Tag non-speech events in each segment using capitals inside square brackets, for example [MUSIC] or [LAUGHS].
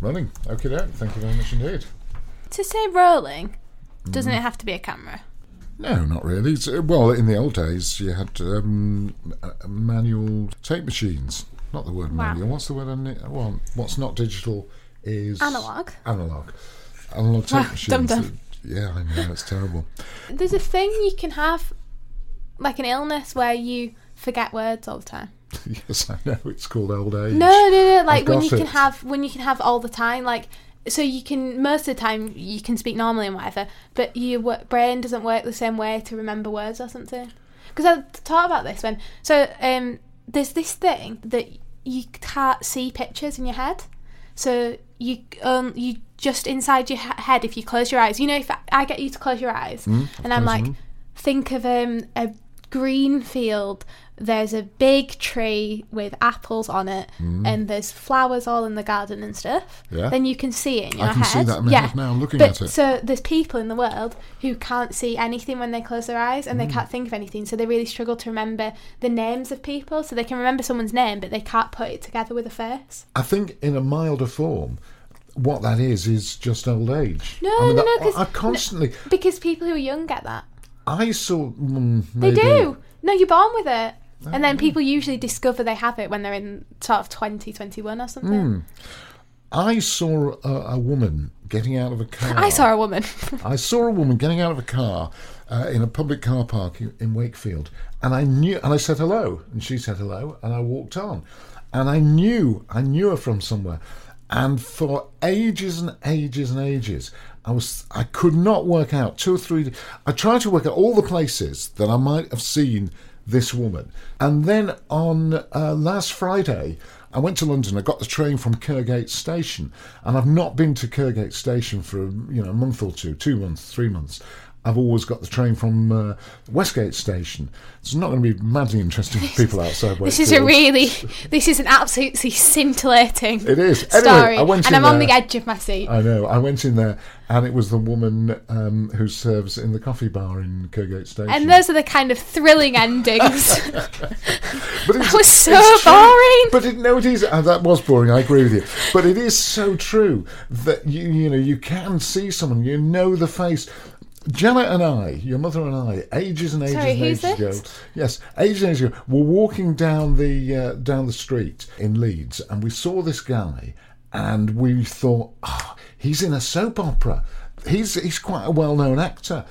Running. Okay, doke. Thank you very much indeed. To say rolling, doesn't it have to be a camera? No, not really. It's, uh, well, in the old days, you had um, uh, manual tape machines. Not the word Wow. manual. What's the word? on it? Well, what's not digital is Analog. Analog. Analog tape Wow, machines. dum-dum. Yeah, I know it's terrible. There's a thing you can have, like an illness where you forget words all the time. [LAUGHS] yes, I know. It's called old age. No, no, no. Like when you can have when you can have all the time, like so you can most of the time you can speak normally and whatever, but your brain doesn't work the same way to remember words or something. Because I thought about this when so um there's this thing that you can't see pictures in your head, so you um you just inside your head if you close your eyes. You know, if I, get you to close your eyes, and I'm like, them. think of um, a green field. There's a big tree with apples on it, and there's flowers all in the garden and stuff. Mm. Yeah. Then you can see it in I your can see that in yeah. head now, I'm looking but, at it. So there's people in the world who can't see anything when they close their eyes, Mm. and they can't think of anything. So they really struggle to remember the names of people. So they can remember someone's name, but they can't put it together with a face. I think in a milder form, what that is is just old age. No, I mean, no, no, I- I constantly. Because people who are young get that. I saw. Mm, They do. No, you're born with it. And Oh. then people usually discover they have it when they're in sort of 20, 21 or something. Hmm. I saw a, a woman getting out of a car. I saw a woman. [LAUGHS] I saw a woman getting out of a car uh, in a public car park in, in Wakefield, and I knew, and I said hello, and she said hello, and I walked on, and I knew, I knew her from somewhere, and for ages and ages and ages, I was, I could not work out two or three. I tried to work out all the places that I might have seen this woman, and then on uh, last Friday. I went to London. I got the train from Kirkgate Station, and I've not been to Kirkgate Station for you know a month or two, two months, three months. I've always got the train from uh, Westgate Station. It's not going to be madly interesting for [LAUGHS] people outside this is a really, this is an absolutely scintillating It is. Anyway, story. I went and I'm on the edge of my seat. I know. I went in there, and it was the woman um, who serves in the coffee bar in Kirkgate Station. and those are the kind of thrilling endings. [LAUGHS] But it was so boring. But it, no, it is. Uh, that was boring. I agree with you. But it is so true that you you know you can see someone, you know the face. Janet and I, your mother and I, ages and ages Sorry, and ages ago, yes, ages and ages ago, were walking down the uh, down the street in Leeds, and we saw this guy, and we thought, oh, he's in a soap opera. He's he's quite a well known actor.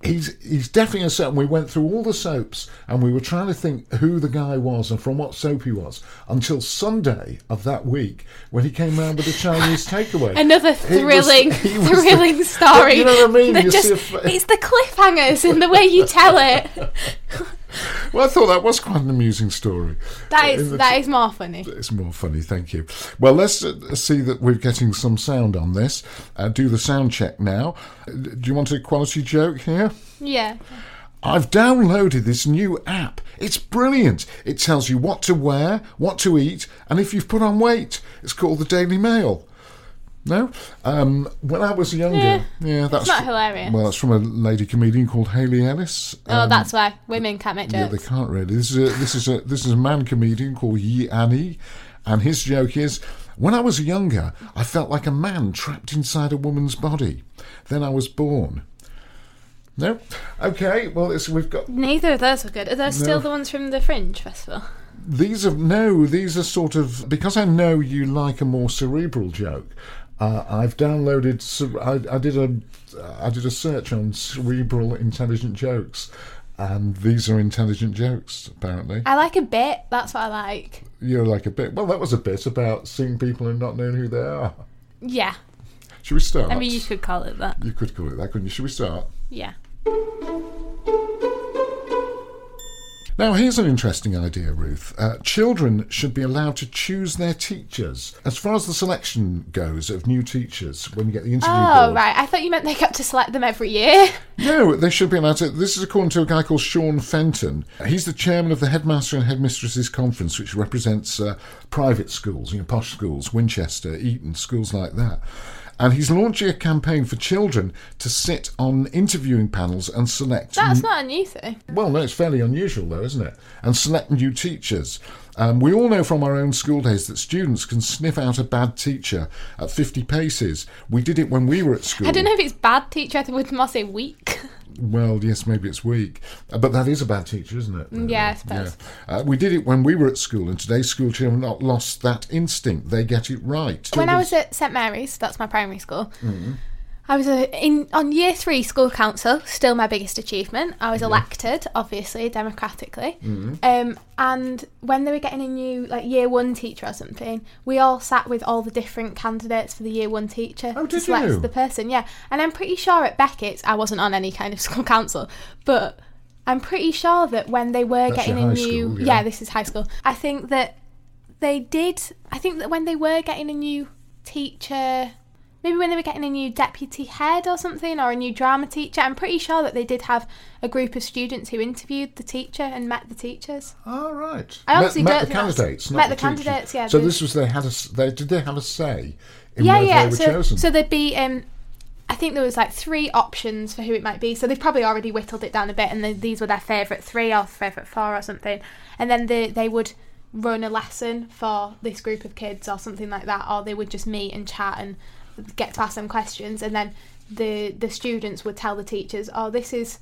He's he's definitely a soap. We went through all the soaps, and we were trying to think who the guy was and from what soap he was until Sunday of that week when he came round with a Chinese takeaway. Another He was- thrilling, he was the- thrilling [LAUGHS] story. You know what I mean? Just, see a f- it's the cliffhangers and the way you tell it. [LAUGHS] [LAUGHS] well, I thought that was quite an amusing story. That In is the- that is more funny. It's more funny, thank you. Well, let's uh, see that we're getting some sound on this. Uh, do the sound check now. Uh, Do you want a quality joke here? Yeah. I've downloaded this new app. It's brilliant. It tells you what to wear, what to eat, and if you've put on weight. It's called the Daily Mail. No? Um, when I was younger, Yeah, yeah, that's not hilarious. Well, that's from a lady comedian called Haley Ellis. Oh, Um, that's why women can't make yeah, jokes. they can't really. This is a this is a this is a man comedian called Yi Annie, and his joke is: when I was younger, I felt like a man trapped inside a woman's body. Then I was born. No, okay. Well, it's, we've got Neither of those were good. Are those still the ones from the Fringe Festival? These are no, these are sort of because I know you like a more cerebral joke. Uh, I've downloaded. I, I did a, I did a search on cerebral intelligent jokes, and these are intelligent jokes. Apparently, I like a bit. That's what I like. you're like a bit. Well, that was a bit about seeing people and not knowing who they are. Yeah. Should we start? I mean, you could call it that. You could call it that, couldn't you? Should we start? Yeah. Now, here's an interesting idea, Ruth. Uh, children should be allowed to choose their teachers. As far as the selection goes of new teachers, when you get the interview Oh, board. right. I thought you meant they got to select them every year. [LAUGHS] No, they should be allowed to. This is according to a guy called Shaun Fenton. He's the chairman of the Headmaster and Headmistresses Conference, which represents uh, private schools, you know, posh schools, Winchester, Eton, schools like that. And he's launching a campaign for children to sit on interviewing panels and select That's not a new thing. well, no, it's fairly unusual, though, isn't it? And select new teachers. Um, we all know from our own school days that students can sniff out a bad teacher at 50 paces. We did it when we were at school. I don't know if it's bad teacher. I think would more say weak. [LAUGHS] Well, yes, maybe it's weak. Uh, but that is a bad teacher, isn't it? Yeah, I suppose. Yeah. Uh, we did it when we were at school, and today's school children have not lost that instinct. They get it right. when I was at St Mary's, that's my primary school. I was a, in on year three school council, still my biggest achievement. I was elected, obviously democratically, um, and when they were getting a new like year one teacher or something, we all sat with all the different candidates for the year one teacher Oh, to select you? the person. Yeah, and I'm pretty sure at Beckett's I wasn't on any kind of [LAUGHS] school council, but I'm pretty sure that when they were That's getting a new school, yeah. this is high school. I think that they did. I think that when they were getting a new teacher, maybe when they were getting a new deputy head or something, or a new drama teacher, I'm pretty sure that they did have a group of students who interviewed the teacher and met the teachers. Oh, right. I obviously met, met the candidates. met the teachers. candidates, yeah, So the- this was they had a they did they have a say in yeah, yeah. they were So, chosen? so there'd be, um, I think there was like three options for who it might be. So they've probably already whittled it down a bit, and then these were their favourite three or favourite four or something. And then they they would run a lesson for this group of kids or something like that, or they would just meet and chat and get to ask them questions, and then the the students would tell the teachers, "Oh, this is."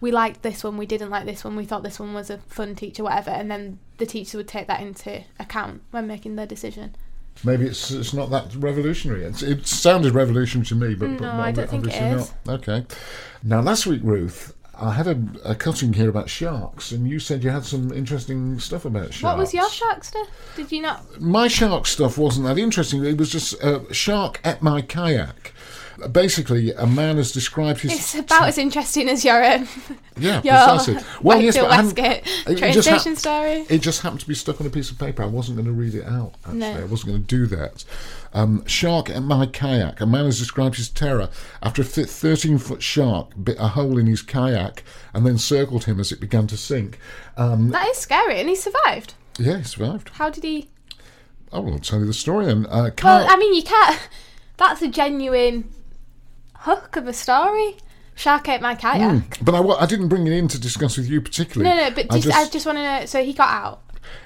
We liked this one, we didn't like this one, we thought this one was a fun teacher, whatever, and then the teachers would take that into account when making their decision. Maybe it's it's not that revolutionary. It's, it sounded revolutionary to me, but, but I don't think it obviously not. Okay. Now last week, Ruth, I had a, a cutting here about sharks, and you said you had some interesting stuff about sharks. What was your shark stuff? Did you not? My shark stuff wasn't that interesting. It was just a shark at my kayak. Basically, a man has described his. It's about as interesting as your own. Yeah, [LAUGHS] your precisely. Well, yes, but Westgate it train hap- story. It just happened to be stuck on a piece of paper. I wasn't going to read it out, actually. No. I wasn't going to do that. Um, shark at my kayak. A man has described his terror after a 13 foot shark bit a hole in his kayak and then circled him as it began to sink. Um, That is scary, and he survived. yeah, he survived. How did he? I will tell you the story then. Uh, Well, I mean, you can't. That's a genuine hook of a story. Shark ate my kayak. but I, I didn't bring it in to discuss with you particularly. No, no, but just, I just, want to know. So he got out.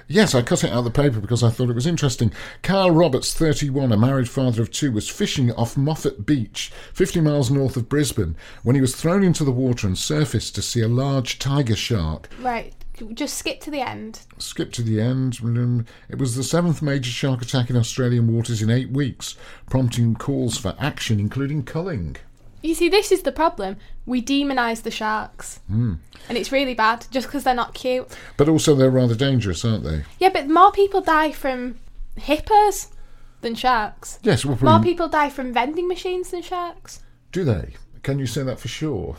Yes, I cut it out of the paper because I thought it was interesting. Carl Roberts, 31, a married father of two, was fishing off Moffat Beach, 50 miles north of Brisbane, when he was thrown into the water and surfaced to see a large tiger shark. Right. Just skip to the end. Skip to the end. um, It was the seventh major shark attack in Australian waters in eight weeks, prompting calls for action, including culling. You see, this is the problem. We demonise the sharks, Hmm. and it's really bad just because they're not cute. But also, they're rather dangerous, aren't they? Yeah, but more people die from hippos than sharks. Yes, well, More people die from vending machines than sharks. do they? Can you say that for sure?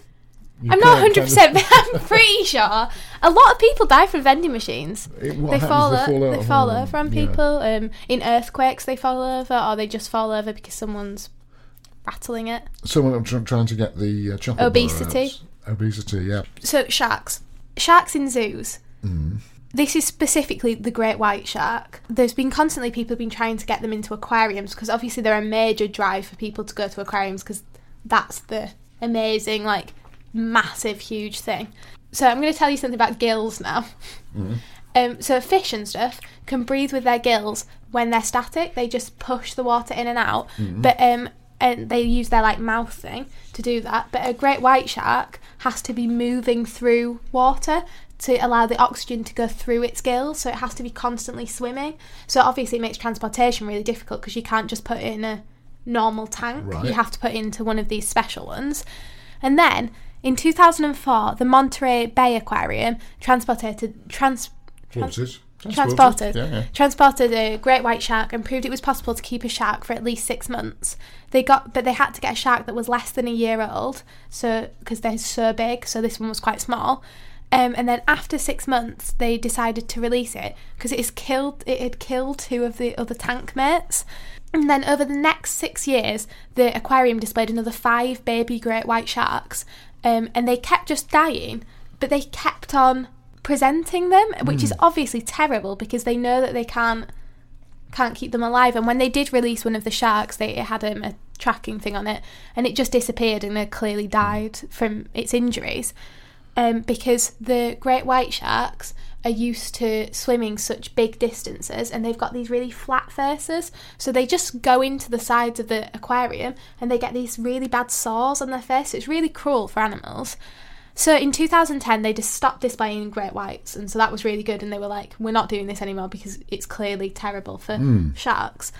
You I'm not 100%, kind of- but I'm pretty sure. A lot of people die from vending machines. It- they fall, They fall out they fall over on yeah. people. Um, in earthquakes, they fall over, or they just fall over because someone's rattling it. Someone tr- trying to get the uh, chocolate Obesity. Obesity, yeah. So, sharks. Sharks in zoos. Mm. This is specifically the great white shark. There's been constantly people have been trying to get them into aquariums because obviously they're a major drive for people to go to aquariums because that's the amazing, like, massive, huge thing. So I'm going to tell you something about gills now. Um, so fish and stuff can breathe with their gills when they're static. They just push the water in and out. But um, and they use their like mouth thing to do that. But a great white shark has to be moving through water to allow the oxygen to go through its gills, so it has to be constantly swimming. So obviously, it makes transportation really difficult because you can't just put it in a normal tank. Right. You have to put it into one of these special ones. And then in 2004, the Monterey Bay Aquarium transported trans, trans Transported Yeah, yeah. transported a great white shark and proved it was possible to keep a shark for at least six months. They got, but they had to get a shark that was less than a year old, so because they're so big. So this one was quite small. Um, and then after six months, they decided to release it because it is killed. It had killed two of the other tank mates. And then over the next six years, the aquarium displayed another five baby great white sharks, um, and they kept just dying, but they kept on presenting them, which is obviously terrible because they know that they can't can't keep them alive. And when they did release one of the sharks, they it had um, a tracking thing on it, and it just disappeared and it clearly died from its injuries. Um, because the great white sharks are used to swimming such big distances and they've got these really flat faces. So they just go into the sides of the aquarium and they get these really bad sores on their face. It's really cruel for animals so in 2010, they just stopped displaying great whites, and so that was really good. And they were like, "We're not doing this anymore because it's clearly terrible for sharks."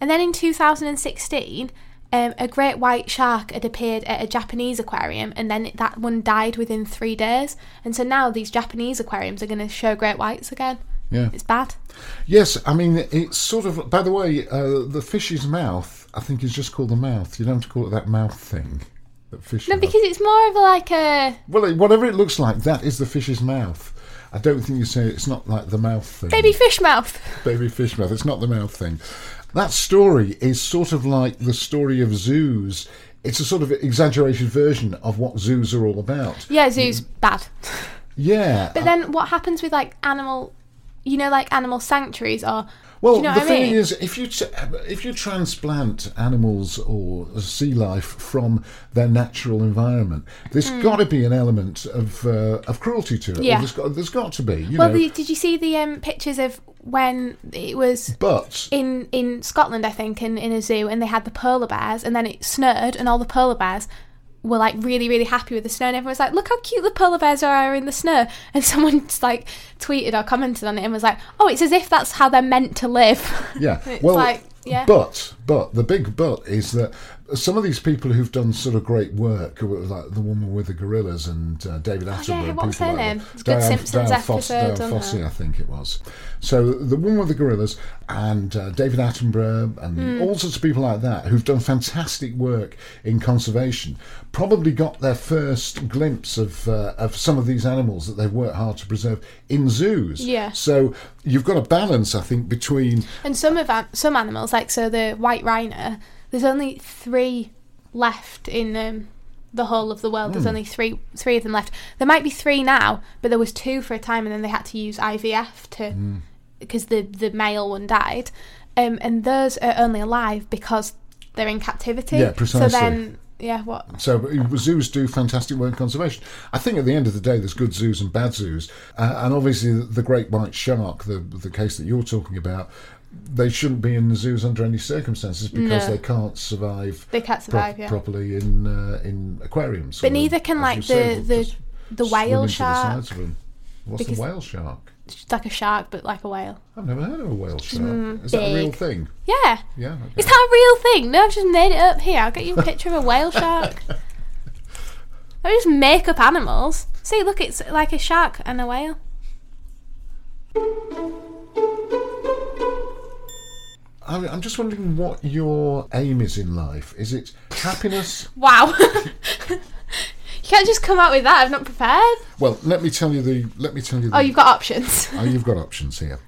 And then in 2016, um, a great white shark had appeared at a Japanese aquarium, and then that one died within three days. And so now these Japanese aquariums are going to show great whites again. Yeah. It's bad. Yes, I mean it's sort of. By the way, uh, the fish's mouth, I think, is just called the mouth. You don't have to call it that mouth thing. That fish. No, have. because it's more of like a well, whatever it looks like, that is the fish's mouth. I don't think you say it's not like the mouth thing. baby fish mouth. baby fish mouth. It's not the mouth thing. That story is sort of like the story of zoos. It's a sort of exaggerated version of what zoos are all about. Yeah, zoo's bad. Yeah. But then what happens with like animal, you know, like animal sanctuaries are. Well, you know the I thing mean? is, if you if you transplant animals or sea life from their natural environment, there's got to be an element of uh, of cruelty to it. Yeah. there's got there's got to be. You well, know, the, did you see the um, pictures of when it was but in in Scotland, I think, in, in a zoo, and they had the polar bears, and then it snowed, and all the polar bears were like really, really happy with the snow, and everyone was like, "Look how cute the polar bears are in the snow." [LAUGHS] And someone just like tweeted or commented on it and was like, "Oh, it's as if that's how they're meant to live." [LAUGHS] Yeah. It's well, like, yeah. but but the big but is that some of these people who've done sort of great work, like the woman with the gorillas and uh, David Attenborough, Oh, yeah, and what was people her like name? It's good Simpsons Foss- episode Fossey. I think it was. So the woman with the gorillas and uh, David Attenborough and Hmm. all sorts of people like that who've done fantastic work in conservation probably got their first glimpse of uh, of some of these animals that they've worked hard to preserve in zoos. Yeah. So you've got a balance, I think, between And some of an- some animals, like so the white rhino, there's only three left in um, the whole of the world. Hmm. There's only three three of them left. There might be three now, but there was two for a time, and then they had to use IVF to Hmm. because the the male one died, um, and those are only alive because they're in captivity. Yeah, precisely. So then, yeah, what? So zoos do fantastic work in conservation. I think at the end of the day, there's good zoos and bad zoos, uh, and obviously the, the great white shark, the the case that you're talking about, they shouldn't be in the zoos under any circumstances because No. they can't survive. They can't pro- survive, yeah. properly in uh, in aquariums. But neither can like you say, the the the whale the shark. them. What's the whale shark? It's like a shark, but like a whale. I've never heard of a whale shark. Is that a real Mm, thing? Yeah. Yeah. okay. Is that a real thing? No, I've just made it up here. I'll get you a picture of a whale shark. [LAUGHS] I just make up animals. See, look, it's like a shark and a whale. I'm just wondering what your aim is in life. Is it happiness? Wow. [LAUGHS] you can't just come out with that. I'm not prepared. Well, let me tell you the. Let me tell you the. Oh, you've got options. [LAUGHS] Oh, you've got options here.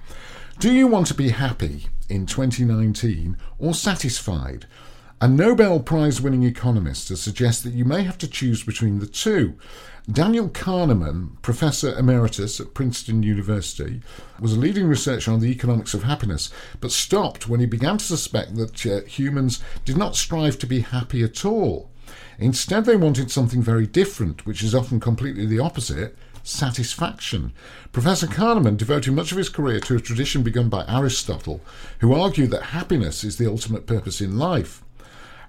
Do you want to be happy in 2019 or satisfied? A Nobel Prize winning economist has suggested that you may have to choose between the two. Daniel Kahneman, Professor Emeritus at Princeton University, was a leading researcher on the economics of happiness, but stopped when he began to suspect that uh, humans did not strive to be happy at all. Instead, they wanted something very different, which is often completely the opposite satisfaction. Professor Kahneman devoted much of his career to a tradition begun by Aristotle, who argued that happiness is the ultimate purpose in life.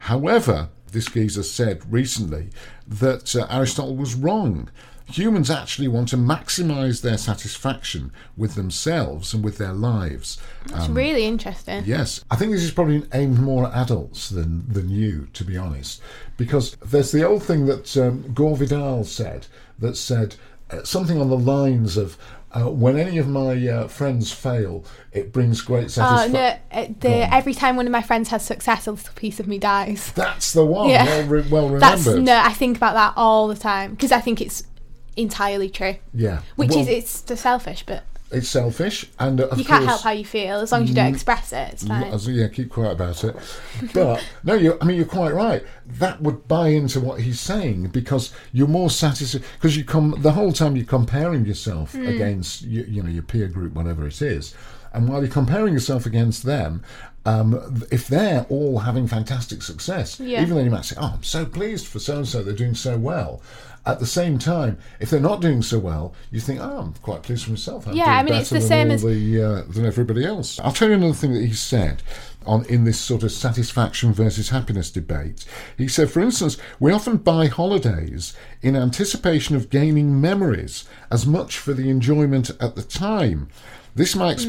However, this geezer said recently that uh, Aristotle was wrong. humans actually want to maximize their satisfaction with themselves and with their lives. It's really interesting. Yes, I think this is probably aimed more at adults than than you, to be honest, because there's the old thing that um, Gore Vidal said that said uh, something on the lines of. Uh, when any of my uh, friends fail, it brings great satisfaction. Oh no! uh, The every time one of my friends has success, a little piece of me dies. That's the one. Yeah. Well, re- well remembered. That's no. I think about that all the time because I think it's entirely true. Yeah. Which Well, is it's selfish, but it's selfish, and of you can't course, help how you feel as long as you don't express it. It's fine. As- yeah, keep quiet about it. But [LAUGHS] no, you. I mean, you're quite right. That would buy into what he's saying because you're more satisfied because you come the whole time you're comparing yourself Hmm. against you, you know your peer group, whatever it is, and while you're comparing yourself against them. Um, if they're all having fantastic success, Yeah. even though you might say, "Oh, I'm so pleased for so and so, they're doing so well," at the same time, if they're not doing so well, you think, "Oh, I'm quite pleased with myself." I'm Yeah, I mean, it's the same as- the uh, than everybody else. I'll tell you another thing that he said on in this sort of satisfaction versus happiness debate. He said, for instance, we often buy holidays in anticipation of gaining memories as much for the enjoyment at the time. This might, do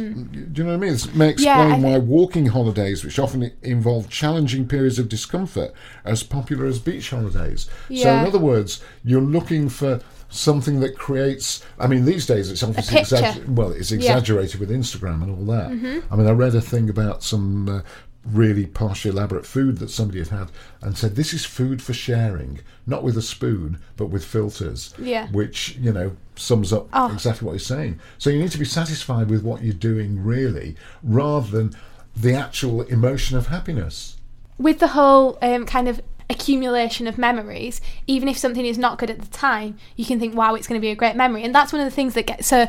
you know what I mean? This may Hmm. Yeah, explain why thi- walking holidays, which often involve challenging periods of discomfort, are as popular as beach holidays. So, in other words, you're looking for something that creates. I mean, these days it's obviously exagger- well, it's Yeah. exaggerated with Instagram and all that. Mm-hmm. I mean, I read a thing about some uh, really posh, elaborate food that somebody had had and said this is food for sharing, not with a spoon, but with filters. Yeah. Which you know sums up Oh. exactly what he's saying. So you need to be satisfied with what you're doing, really, rather than the actual emotion of happiness. with the whole um, kind of accumulation of memories, even if something is not good at the time, you can think, wow, it's going to be a great memory. And that's one of the things that gets. So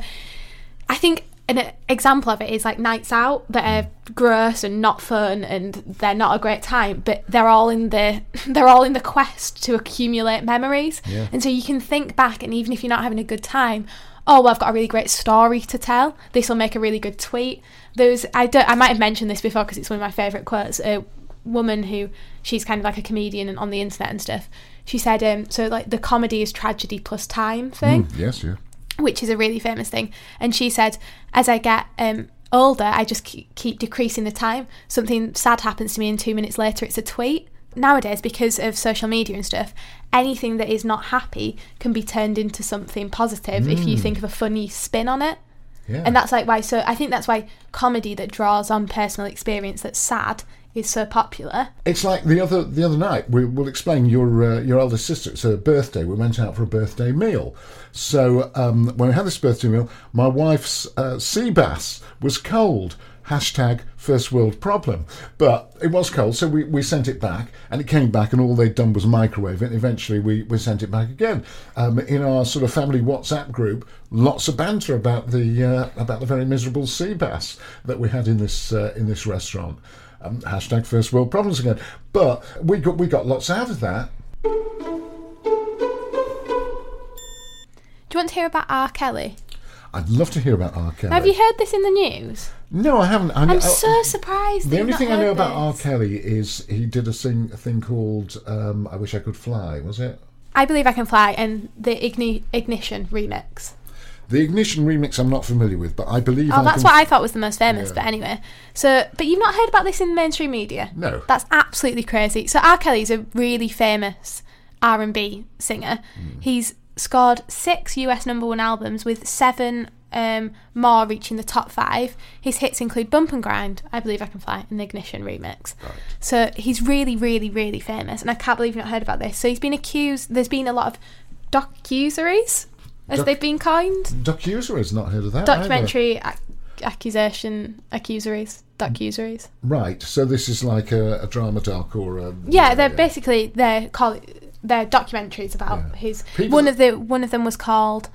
I think an example of it is like nights out that are gross and not fun and they're not a great time but they're all in the [LAUGHS] they're all in the quest to accumulate memories. Yeah. and so you can think back and even if you're not having a good time oh well i've got a really great story to tell. This will make a really good tweet. There's i don't i might have mentioned this before because it's one of my favorite quotes. A woman who she's kind of like a comedian and on the internet and stuff. She said um so like the comedy is tragedy plus time thing. Mm, yes, yeah. Which is a really famous thing. And she said, as I get um, older, I just keep, keep decreasing the time. Something sad happens to me, and two minutes later, it's a tweet. Nowadays, because of social media and stuff, anything that is not happy can be turned into something positive if you think of a funny spin on it. Yeah. And that's like why. So I think that's why comedy that draws on personal experience that's sad is so popular. It's like the other the other night. We, we'll explain your uh, your elder sister. It's her birthday. We went out for a birthday meal. So um, when we had this birthday meal, my wife's uh, sea bass was cold. Hashtag first world problem. But it was cold, so we, we sent it back, and it came back, and all they'd done was microwave it. And eventually, we, we sent it back again. Um, in our sort of family WhatsApp group, lots of banter about the uh, about the very miserable sea bass that we had in this uh, in this restaurant. Um, hashtag first world problems again. But we got we got lots out of that. Do you want to hear about R. Kelly? I'd love to hear about R. Kelly. Have you heard this in the news? No, I haven't. I, I'm I- so surprised. The only thing I know heard about R. Kelly is he did a thing a thing called um, "I Wish I Could Fly." Was it I believe I can fly and the igni- ignition remix. the Ignition remix? I'm not familiar with, but I believe. Oh, I that's can... what I thought was the most famous. But anyway, so but you've not heard about this in mainstream media? No. that's absolutely crazy. So R. Kelly's a really famous R and B singer. Hmm. He's scored six US number one albums with seven um, more reaching the top five. His hits include "Bump and Grind," "I Believe I Can Fly," and the Ignition remix. So he's really, really, really famous, and I can't believe you've not heard about this. So he's been accused. There's been a lot of docuseries, as Doc- they've been coined Docuser has not heard of that. documentary ac- accusation accusaries docuseries Right. So this is like a, a drama doc or a yeah they're basically they're call they're documentaries about Yeah. his People- one of the one of them was called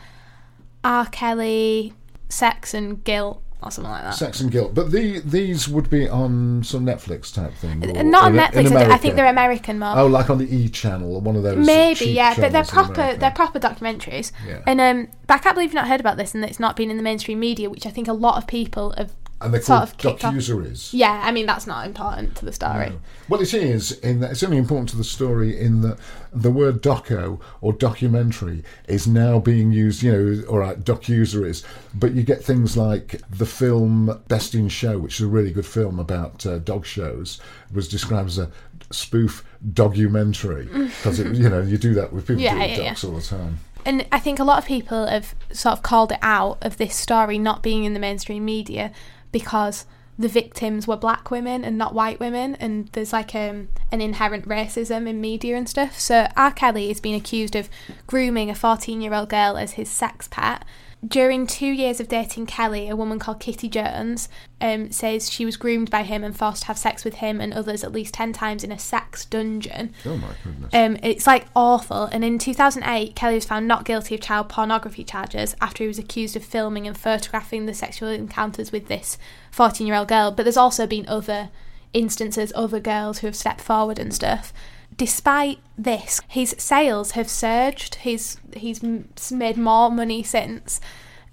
R. Kelly Sex and Guilt or something like that Sex and Guilt. But the these would be on some Netflix type thing. or- not on Netflix I- think they're American more Oh, like on the E channel or one of those. Maybe, yeah, but they're proper. They're proper documentaries. Yeah. And um, but I can't believe you've not heard about this and that it's not been in the mainstream media, which I think a lot of people have And they're sort called of off. docuseries. Yeah, I mean that's not important to the story. No. Well, it is. In that it's only important to the story in that the word doco or documentary is now being used. You know, all right, docuseries, but you get things like the film Best in Show, which is a really good film about uh, dog shows, was described as a spoof documentary [LAUGHS] because you know you do that with people Yeah, doing yeah, docs all the time. And I think a lot of people have sort of called it out of this story not being in the mainstream media because the victims were black women and not white women, and there's like um, an inherent racism in media and stuff. So R. Kelly is being accused of grooming a 14 year old girl as his sex pet. During two years of dating Kelly, a woman called Kitti Jones um, says she was groomed by him and forced to have sex with him and others at least 10 times in a sex dungeon. Oh my goodness! Um, it's like awful. And in 2008, Kelly was found not guilty of child pornography charges after he was accused of filming and photographing the sexual encounters with this 14 year old girl. But there's also been other instances, other girls who have stepped forward and stuff. Despite this, his sales have surged. He's he's made more money since,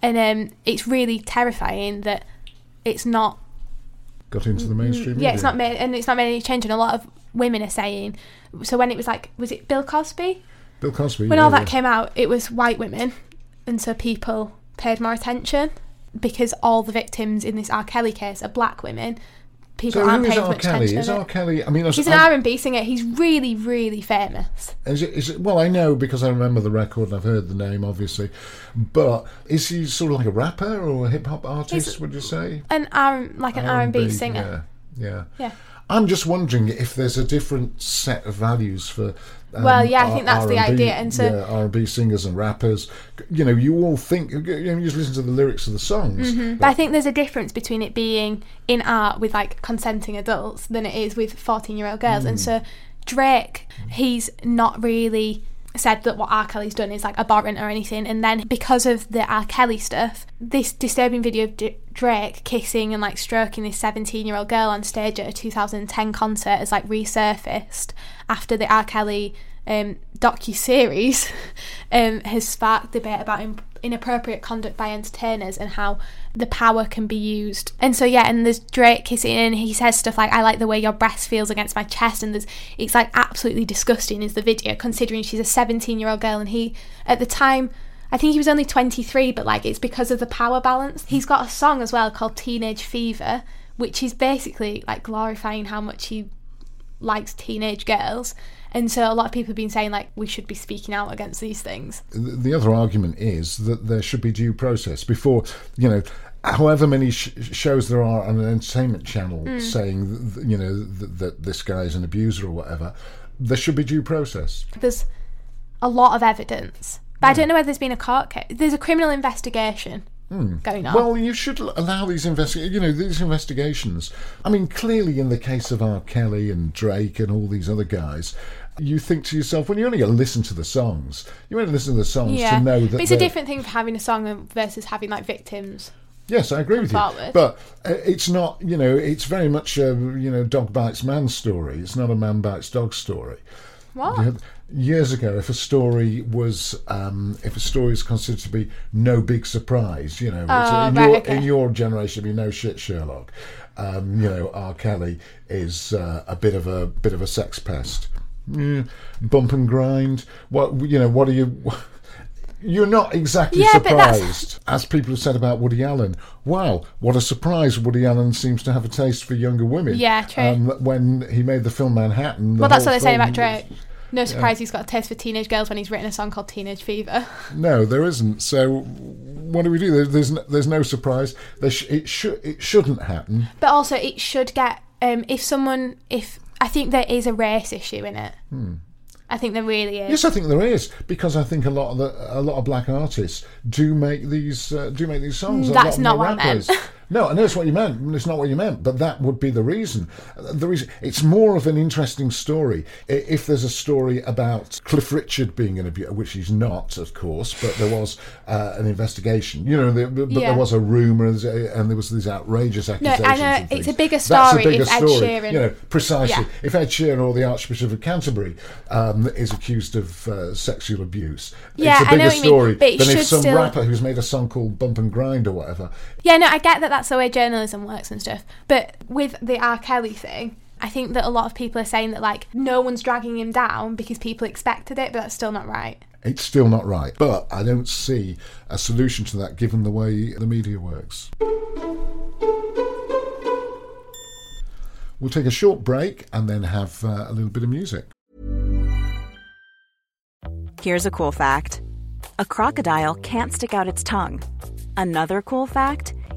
and um, it's really terrifying that it's not Got into the mainstream. yeah, it's not made, and it's not made any change. And a lot of women are saying. So when it was like, was it Bill Cosby? Bill Cosby. When yeah, all that yeah. came out, it was white women, and so people paid more attention because all the victims in this R. Kelly case are black women. People So aren't who is paying much Kelly? attention. Is R. Kelly? I mean, I He's an R and B singer. He's really, really famous. Is it, is it, well, I know because I remember the record and I've heard the name, obviously. But is he sort of like a rapper or a hip hop artist? He's- would you say? An R, like an R and B singer. Yeah, yeah. Yeah. I'm just wondering if there's a different set of values for. Um, Well, yeah, I think that's the R&B idea, and so- yeah, R&B singers and rappers, you know, you all think you, know, you just listen to the lyrics of the songs. Mm-hmm. But I think there's a difference between it being in art with like consenting adults than it is with 14 year old girls. Mm. And so Drake, he's not really said that what R. Kelly's done is like abhorrent or anything. And then because of the R. Kelly stuff, this disturbing video of D- Drake kissing and like stroking this 17 year old girl on stage at a 2010 concert has like resurfaced after the R. Kelly um, docu series [LAUGHS] um, has sparked debate about in- inappropriate conduct by entertainers and how the power can be used. And so yeah, and there's Drake kissing and he says stuff like I like the way your breast feels against my chest and there's it's like absolutely disgusting is the video considering she's a 17 year old girl and he at the time I think he was only 23 but like it's because of the power balance. He's got a song as well called Teenage Fever which is basically like glorifying how much he likes teenage girls. And so a lot of people have been saying like we should be speaking out against these things. the the other argument is that there should be due process before you know however many sh- shows there are on an entertainment channel Mm. saying th- you know th- that this guy is an abuser or whatever there should be due process There's a lot of evidence. But I don't know whether there's been a court case. There's a criminal investigation going on. well you should allow these investi- you know these investigations i mean clearly in the case of r kelly and drake and all these other guys you think to yourself when you only going to listen to the songs you only listen to the songs yeah, to know that but it's a different thing for having a song versus having like victims. Yes, I agree with you. forward. But uh, it's not, you know, it's very much a, you know, dog bites man story. It's not a man bites dog story. What? Years ago, if a story was, um, if a story is considered to be no big surprise, you know, it's- Oh, in, right, your, okay. in your generation, it'd be no shit Sherlock. Um, you know, R. Kelly is uh, a bit of a bit of a sex pest. Mm, bump and grind. What you know? What are you? [LAUGHS] You're not exactly Yeah, surprised, as people have said about Woody Allen. Wow, what a surprise! Woody Allen seems to have a taste for younger women. Yeah, true. Um, when he made the film Manhattan. the Well, that's what they say about Drake. No surprise he's got a taste for teenage girls when he's written a song called Teenage Fever. [LAUGHS] No, there isn't. So, what do we do? There- There's no, there's no surprise. There sh- it should it shouldn't happen. But also, it should get um, if someone if I think there is a race issue in it. I think there really is. Yes, I think there is because I think a lot of the a lot of black artists do make these uh, do make these songs. A That's not what I meant. [LAUGHS] No, I know it's what you meant. It's not what you meant, but that would be the reason. Uh, The reason it's more of an interesting story if there's a story about Cliff Richard being an abuser, which he's not, of course, but there was uh, an investigation. You know, there, but Yeah. there was a rumor and there was these outrageous accusations. I know, it's a bigger That's a story bigger story. Sheeran- You know, precisely. Yeah. If Ed Sheeran or the Archbishop of Canterbury um, is accused of uh, sexual abuse, Yeah, it's a bigger what mean, story than if some still- rapper who's made a song called Bump and Grind or whatever. Yeah, no, I get that that's the way journalism works and stuff. But with the R. Kelly thing, I think that a lot of people are saying that like no one's dragging him down because people expected it, but that's still not right. It's still not right. But I don't see a solution to that given the way the media works. We'll take a short break and then have uh, a little bit of music. Here's a cool fact a crocodile can't stick out its tongue. Another cool fact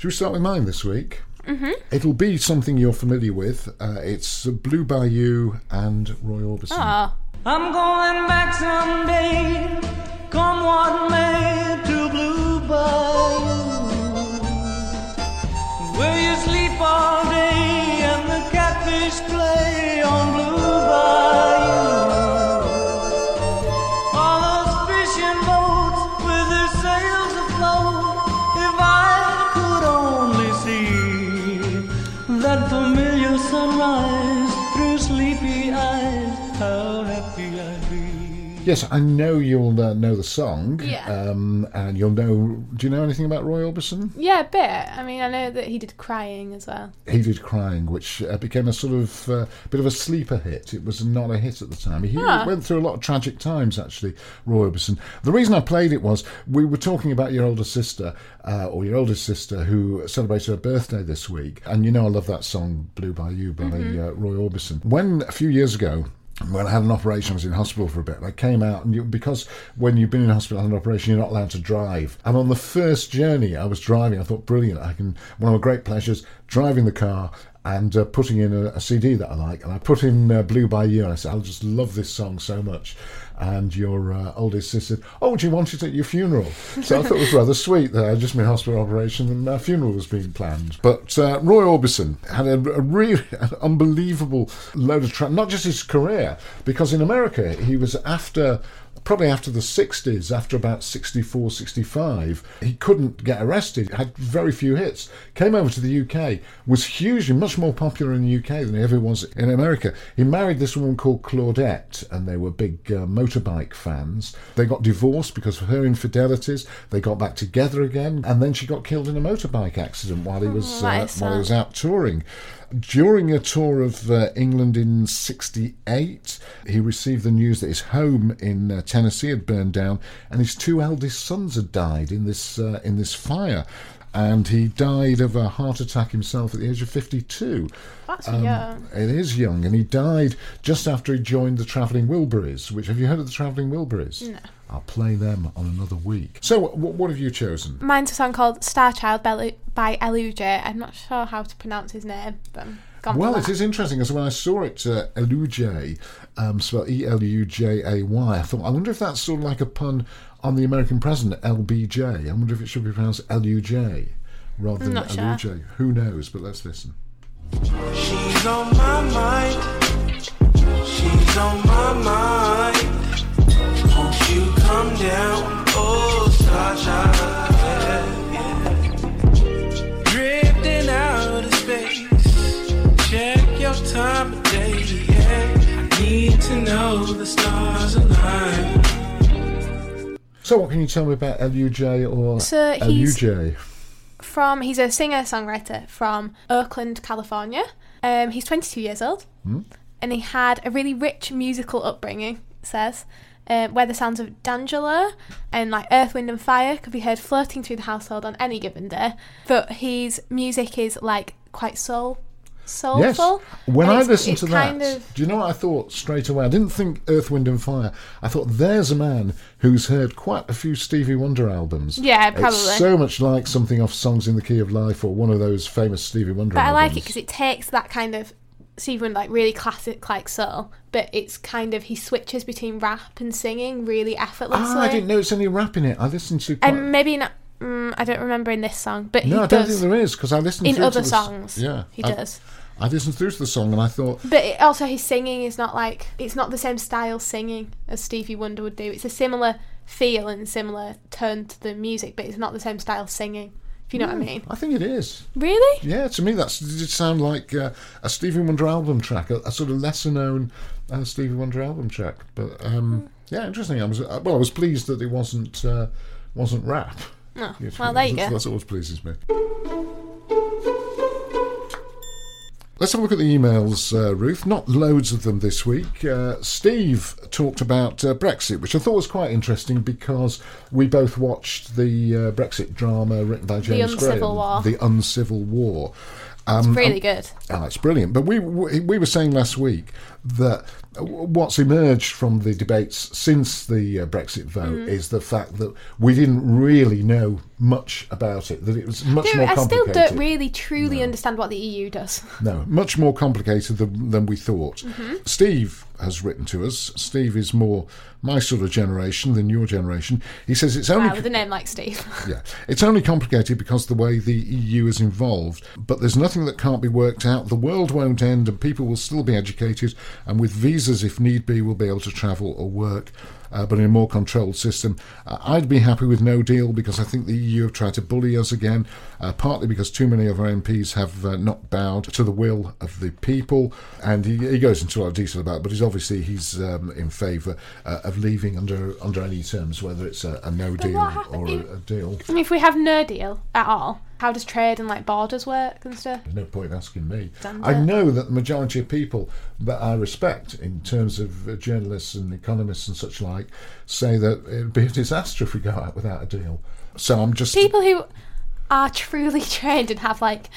Should we start with mine this week? Mm-hmm. It'll be something you're familiar with. Uh, it's Blue Bayou and Roy Orbison. Oh, I'm going back someday, come what may, Yes, I know you'll uh, know the song. Yeah. Um, and you'll know. Do you know anything about Roy Orbison? yeah, a bit. I mean, I know that he did crying as well. He did Crying, which uh, became a sort of uh, bit of a sleeper hit. It was not a hit at the time. He Ah. went through a lot of tragic times, actually, Roy Orbison. The reason I played it was we were talking about your older sister, uh, or your oldest sister, who celebrated her birthday this week. And you know, I love that song, Blue Bayou, by uh, Roy Orbison. When a few years ago, when I had an operation, I was in hospital for a bit. and I came out, and you, because when you've been in hospital and an operation, you're not allowed to drive. And on the first journey, I was driving. I thought, brilliant! I can. One of my great pleasures, driving the car and uh, putting in a, a CD that I like. And I put in uh, Blue Bayou, and I said, I'll just love this song so much. And your uh, oldest sister Oh, do you want it at your funeral? So I thought it was rather sweet that I'd just been hospital operation and my funeral was being planned. But uh, Roy Orbison had a, a really [LAUGHS] an unbelievable load of tra- not just his career, because in America he was after probably after the 60s, after about 64, 65, he couldn't get arrested, had very few hits, came over to the UK, was hugely, much more popular in the UK than he ever was in America. He married this woman called Claudette, and they were big uh, motorbike fans. They got divorced because of her infidelities. They got back together again, and then she got killed in a motorbike accident while he was, that uh, while he was out touring. During a tour of uh, England in '68, he received the news that his home in uh, Tennessee had burned down, and his two eldest sons had died in this uh, in this fire. And he died of a heart attack himself at the age of 52. That's Um, young. It is young, and he died just after he joined the Travelling Wilburys. Which have you heard of the Travelling Wilburys? No. I'll play them on another week. So, what, what have you chosen? Mine's a song called Star Child by, Eluja. I'm not sure how to pronounce his name, but I'm gone Well, it is interesting because when I saw it, uh, Elujay, um, spelled E L U J A Y, I thought, I wonder if that's sort of like a pun on the American president, LBJ. I wonder if it should be pronounced L-U-J rather than not sure. Elujay. Who knows? But let's listen. She's on my mind. She's on my mind. Won't you come down? So, what can you tell me about LUJ or So LUJ? from he's a singer songwriter from Oakland, California. Um, he's 22 years old, and he had a really rich musical upbringing. It says. Um, where the sounds of D'Angelo and like Earth, Wind and Fire could be heard floating through the household on any given day, but his music is like quite soul, Yes. soulful. When and I listened to that, of- do you know what I thought straight away? I didn't think Earth, Wind and Fire. I thought there's a man who's heard quite a few Stevie Wonder albums. Yeah, probably. It's so much like something off Songs in the Key of Life or one of those famous Stevie Wonder But I like it because it takes that kind of Stevie Wonder, like really classic like soul, but it's kind of he switches between rap and singing really effortlessly. Ah, I didn't know it's any rap in it. I listened to. Quite, And maybe not. Mm, I don't remember in this song, but no, he I don't think there is because I listened in to other the songs. Yeah, he I- does. I listened through to the song and I thought, But it, also, his singing is not like it's not the same style singing as Stevie Wonder would do. It's a similar feel and similar turn to the music, but it's not the same style singing. If you know what I mean? I think it is. Really? Yeah, to me that's did sound like uh, a Stevie Wonder album track, a, a sort of lesser known uh, Stevie Wonder album track. But um, yeah, interesting. I was uh, well, I was pleased that it wasn't uh, wasn't rap. Oh, well, there you go. That's always pleases me. Let's have a look at the emails, uh, Ruth. Not loads of them this week. Uh, Steve talked about uh, Brexit, which I thought was quite interesting because we both watched the uh, Brexit drama written by James Uncivil Graham, War. The Uncivil War. It's Um, really good. Oh, it's brilliant. But we we we were saying last week that what's emerged from the debates since the uh, Brexit vote is the fact that we didn't really know much about it. That it was much Dude, more I still don't really truly understand what the EU does. No, much more complicated than, than we thought. Mm-hmm. Steve has written to us. Steve is more my sort of generation than your generation. He says it's only Wow, with a name like Steve. [LAUGHS] yeah, it's only complicated because the way the EU is involved. But there's nothing that can't be worked out. The world won't end, and people will still be educated. And with visas, if need be, will be able to travel or work. Uh, but in a more controlled system, uh, I'd be happy with no deal because I think the EU have tried to bully us again. Uh, partly because too many of our MPs have uh, not bowed to the will of the people, and he, he goes into a lot of detail about. it, But he's obviously he's um, in favour uh, of leaving under under any terms, whether it's a, a no deal or a, a deal. I mean, if we have no deal at all, how does trade and like borders work and stuff? There's no point asking me. I know that the majority of people that I respect, in terms of uh, journalists and economists and such like, say that it'd be a disaster if we go out without a deal. So I'm just People who are truly [LAUGHS] trained and have like,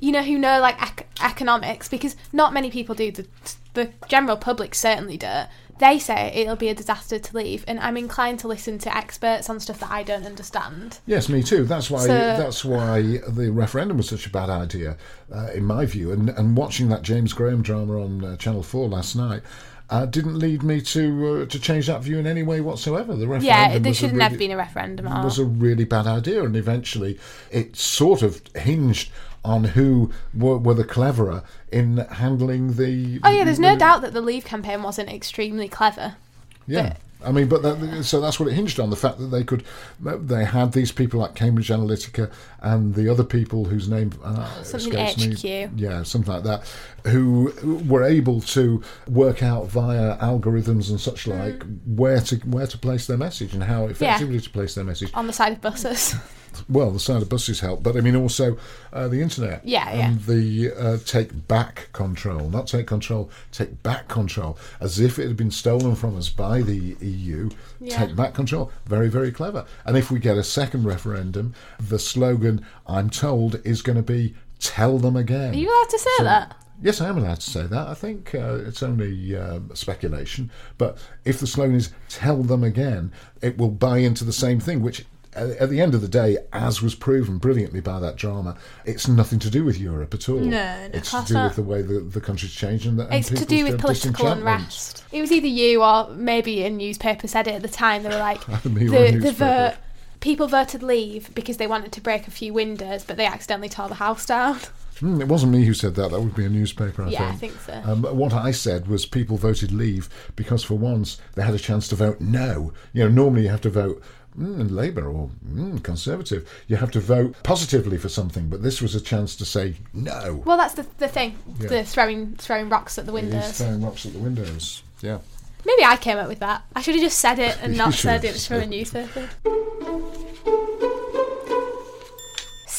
you know, who know like ec- economics, because not many people do. The the general public certainly do. They say it'll be a disaster to leave, and I'm inclined to listen to experts on stuff that I don't understand. Yes, me too. That's why. So- that's why the referendum was such a bad idea, uh, in my view. And and watching that James Graham drama on uh, Channel Four last night. Uh, didn't lead me to uh, to change that view in any way whatsoever. The referendum Yeah, there shouldn't should have been a referendum was a really bad idea, and eventually it sort of hinged on who were, were the cleverer in handling the. Oh yeah, there's no the- doubt that the Leave campaign wasn't extremely clever. Yeah. I mean, but that, so that's what it hinged on the fact that they could, they had these people like Cambridge Analytica and the other people whose name uh, Something escapes me. Yeah, something like that, who were able to work out via algorithms and such Mm. like where to where to place their message and how effectively to place their message. on the side of buses. [LAUGHS] Well, the sound of buses help, but I mean also uh, the internet. Yeah, and the uh, take back control, not take control, take back control, as if it had been stolen from us by the EU. Yeah. Take back control, very very clever. And if we get a second referendum, the slogan I'm told is going to be "Tell them again." Are you allowed to say So- that? Yes, I am allowed to say that. I think uh, it's only uh, speculation. But if the slogan is "Tell them again," it will buy into the same thing, which. At the end of the day, as was proven brilliantly by that drama, it's nothing to do with Europe at all. No, no, it's to do with the way the, the country's changed and, the, and It's to do with political unrest. It was either you or maybe a newspaper said it at the time. They were like, [LAUGHS] Me or a the, the vote, people voted leave because they wanted to break a few windows, but they accidentally tore the house down. Mm, it wasn't me who said that. That would be a newspaper, I Yeah, I think. think so. Um, what I said was people voted leave because for once they had a chance to vote no. You know, normally you have to vote mm, Labour or mm, Conservative. You have to vote positively for something, but this was a chance to say no. Well, that's the the thing. Yeah. The throwing throwing rocks at the windows. throwing rocks at the windows. Yeah. Maybe I came up with that. I should have just said it [LAUGHS] and not said it was from a newspaper.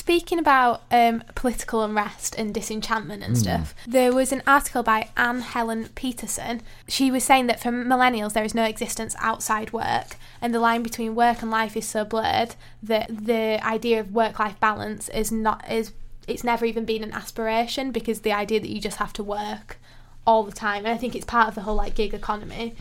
Speaking about um, political unrest and disenchantment and stuff, there was an article by Anne Helen Petersen. She was saying that for millennials, there is no existence outside work, and the line between work and life is so blurred that the idea of work-life balance is not is it's never even been an aspiration because the idea that you just have to work all the time, and I think it's part of the whole like gig economy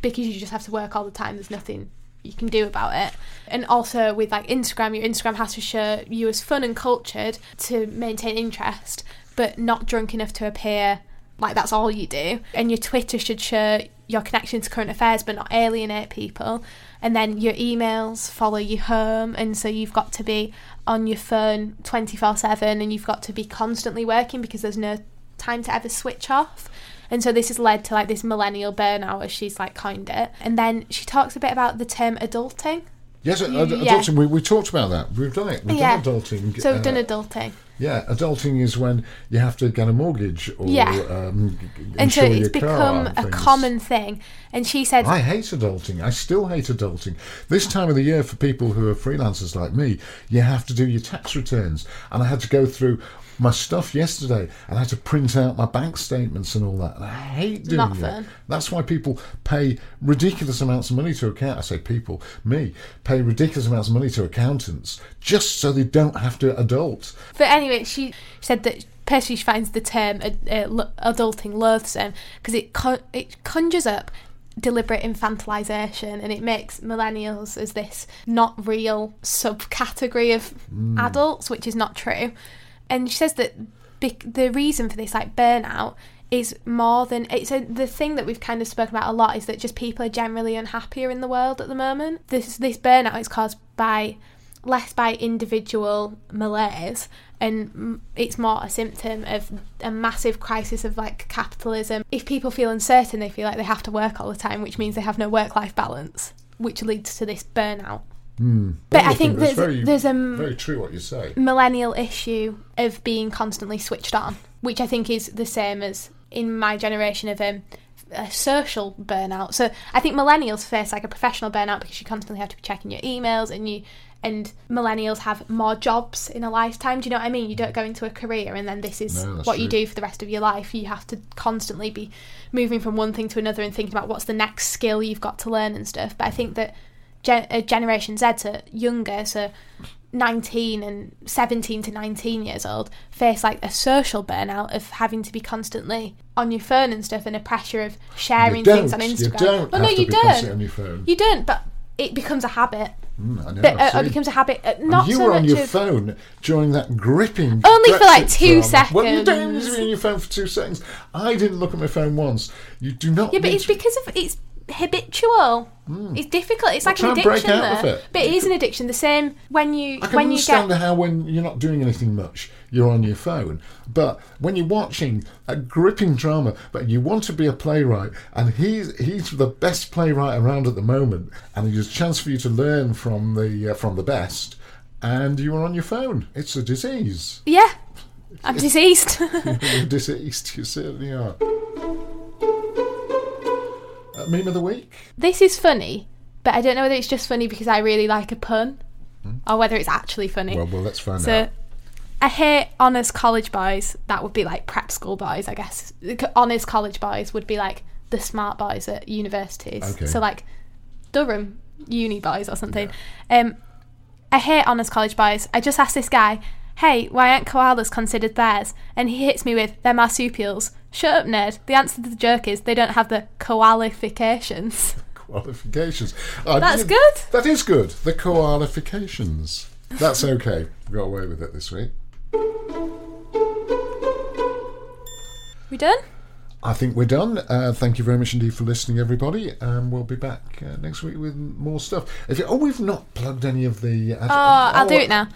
because you just have to work all the time. There's nothing you can do about it. And also with like Instagram, your Instagram has to show you as fun and cultured to maintain interest, but not drunk enough to appear like that's all you do. And your Twitter should show your connection to current affairs but not alienate people. And then your emails follow you home and so you've got to be on your phone 24/7 and you've got to be constantly working because there's no time to ever switch off. And so this has led to like this millennial burnout, as she's like coined it. And then she talks a bit about the term adulting. Yes, ad- Yeah. adulting. We, we talked about that. We've done it. We've Yeah. done adulting. So we've uh, done adulting. Yeah, adulting is when you have to get a mortgage or Yeah. um, And so it's become a things. common thing. And she said, I hate adulting. I still hate adulting. This time of the year, for people who are freelancers like me, you have to do your tax returns. And I had to go through my stuff yesterday and I had to print out my bank statements and all that. And I hate doing Not it. fun. That's why people pay ridiculous amounts of money to account. I say people, me, pay ridiculous amounts of money to accountants just so they don't have to adult. But anyway, she said that personally she finds the term uh, adulting loathsome because it con- it conjures up deliberate infantilization and it makes millennials as this not real subcategory of adults, which is not true. And she says that bec- the reason for this like burnout is more than it's a, the thing that we've kind of spoken about a lot is that just people are generally unhappier in the world at the moment. This this burnout is caused by less by individual malaise and it's more a symptom of a massive crisis of like capitalism if people feel uncertain they feel like they have to work all the time which means they have no work life balance which leads to this burnout but i think there's, very, there's a very true what you say. millennial issue of being constantly switched on, which I think is the same as in my generation of um, a social burnout. So I think millennials face like a professional burnout because you constantly have to be checking your emails and you and millennials have more jobs in a lifetime. Do you know what I mean? You don't go into a career and then this is No, what you do for the rest of your life. You have to constantly be moving from one thing to another and thinking about what's the next skill you've got to learn and stuff. But I think that gen- uh, Generation Z, to younger, so 19 and 17 to 19 years old, face like a social burnout of having to be constantly on your phone and stuff and a pressure of sharing things on You Instagram. don't well, no, you don't. on your phone. You don't, but it becomes a habit. Mm, I know, But, uh, it becomes a habit. Uh, And not you so were on your phone during that gripping. Only for, like, Brexit two drama. Well, you don't seconds. need to be on your phone for two seconds. I didn't look at my phone once. You do not. Yeah, but it's to- because of it's habitual. It's difficult. It's like an addiction, it. But it is an addiction. The same when you I can when you understand get how when you're not doing anything much, you're on your phone. But when you're watching a gripping drama, but you want to be a playwright, and he's he's the best playwright around at the moment, and there's a chance for you to learn from the uh, from the best, and you are on your phone. It's a disease. yeah, I'm diseased. [LAUGHS] You're [LAUGHS] diseased. You certainly are. Meme of the week. this is funny, but I don't know whether it's just funny because I really like a pun, or whether it's actually funny. Hmm? Well, well, let's find so out. I hate honours college boys. That would be like prep school boys, I guess. Honours college boys would be like the smart boys at universities. Okay. So like Durham uni boys or something. Um, I hate honours college boys. I just asked this guy, "Hey, why aren't koalas considered bears?" And he hits me with, "They're marsupials." Shut up, nerd. The answer to the joke is they don't have the qualifications. [LAUGHS] Qualifications. I That's good. That is good. The qualifications. That's okay. We got away with it this week. We done? I think we're done. Uh, thank you very much indeed for listening, everybody. Um, we'll be back uh, next week with more stuff. If you, oh, we've not plugged any of the. Uh, Oh, I'll do it now.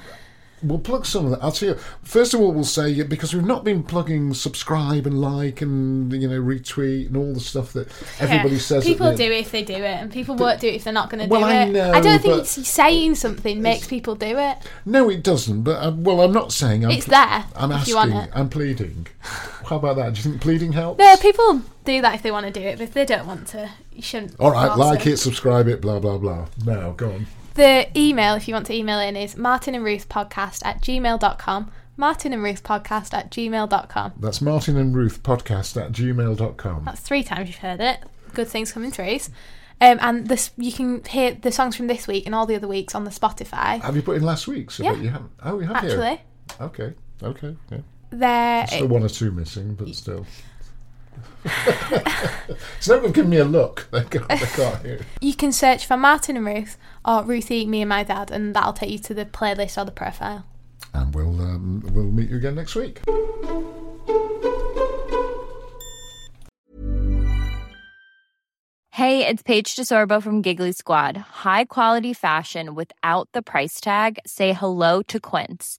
We'll plug some of that. I'll tell you. First of all, we'll say because we've not been plugging subscribe and like and you know retweet and all the stuff that everybody Yeah. says. People do it if they do it, and people won't do it if they're not going to Well, do I it. know, I don't think saying something makes people do it. No, it doesn't. But uh, well, I'm not saying. I'm It's there, I'm asking. you want it. I'm pleading. How about that? Do you think pleading helps? No, people do that if they want to do it, but if they don't want to, you shouldn't. All right, like it, subscribe it, blah blah blah. No, go on. The email, if you want to email in, is martin and ruth podcast at gmail.com. Martin and Ruth podcast at gmail.com. That's Martin and Ruth podcast at gmail.com. That's three times you've heard it. Good things come in threes. Um, and this you can hear the songs from this week and all the other weeks on the Spotify. Have you put in last week's? Yeah. you haven't. Oh, you have? Actually, Okay. Okay. Yeah. there. Still one or two missing, but still. It's not going to give me a look. They can't, they can't hear. it. You can search for Martin and Ruth or Ruthie, me and my dad, and that'll take you to the playlist or the profile. And we'll um, we'll meet you again next week. Hey, it's Paige DeSorbo from Giggly Squad. High quality fashion without the price tag. Say hello to Quince.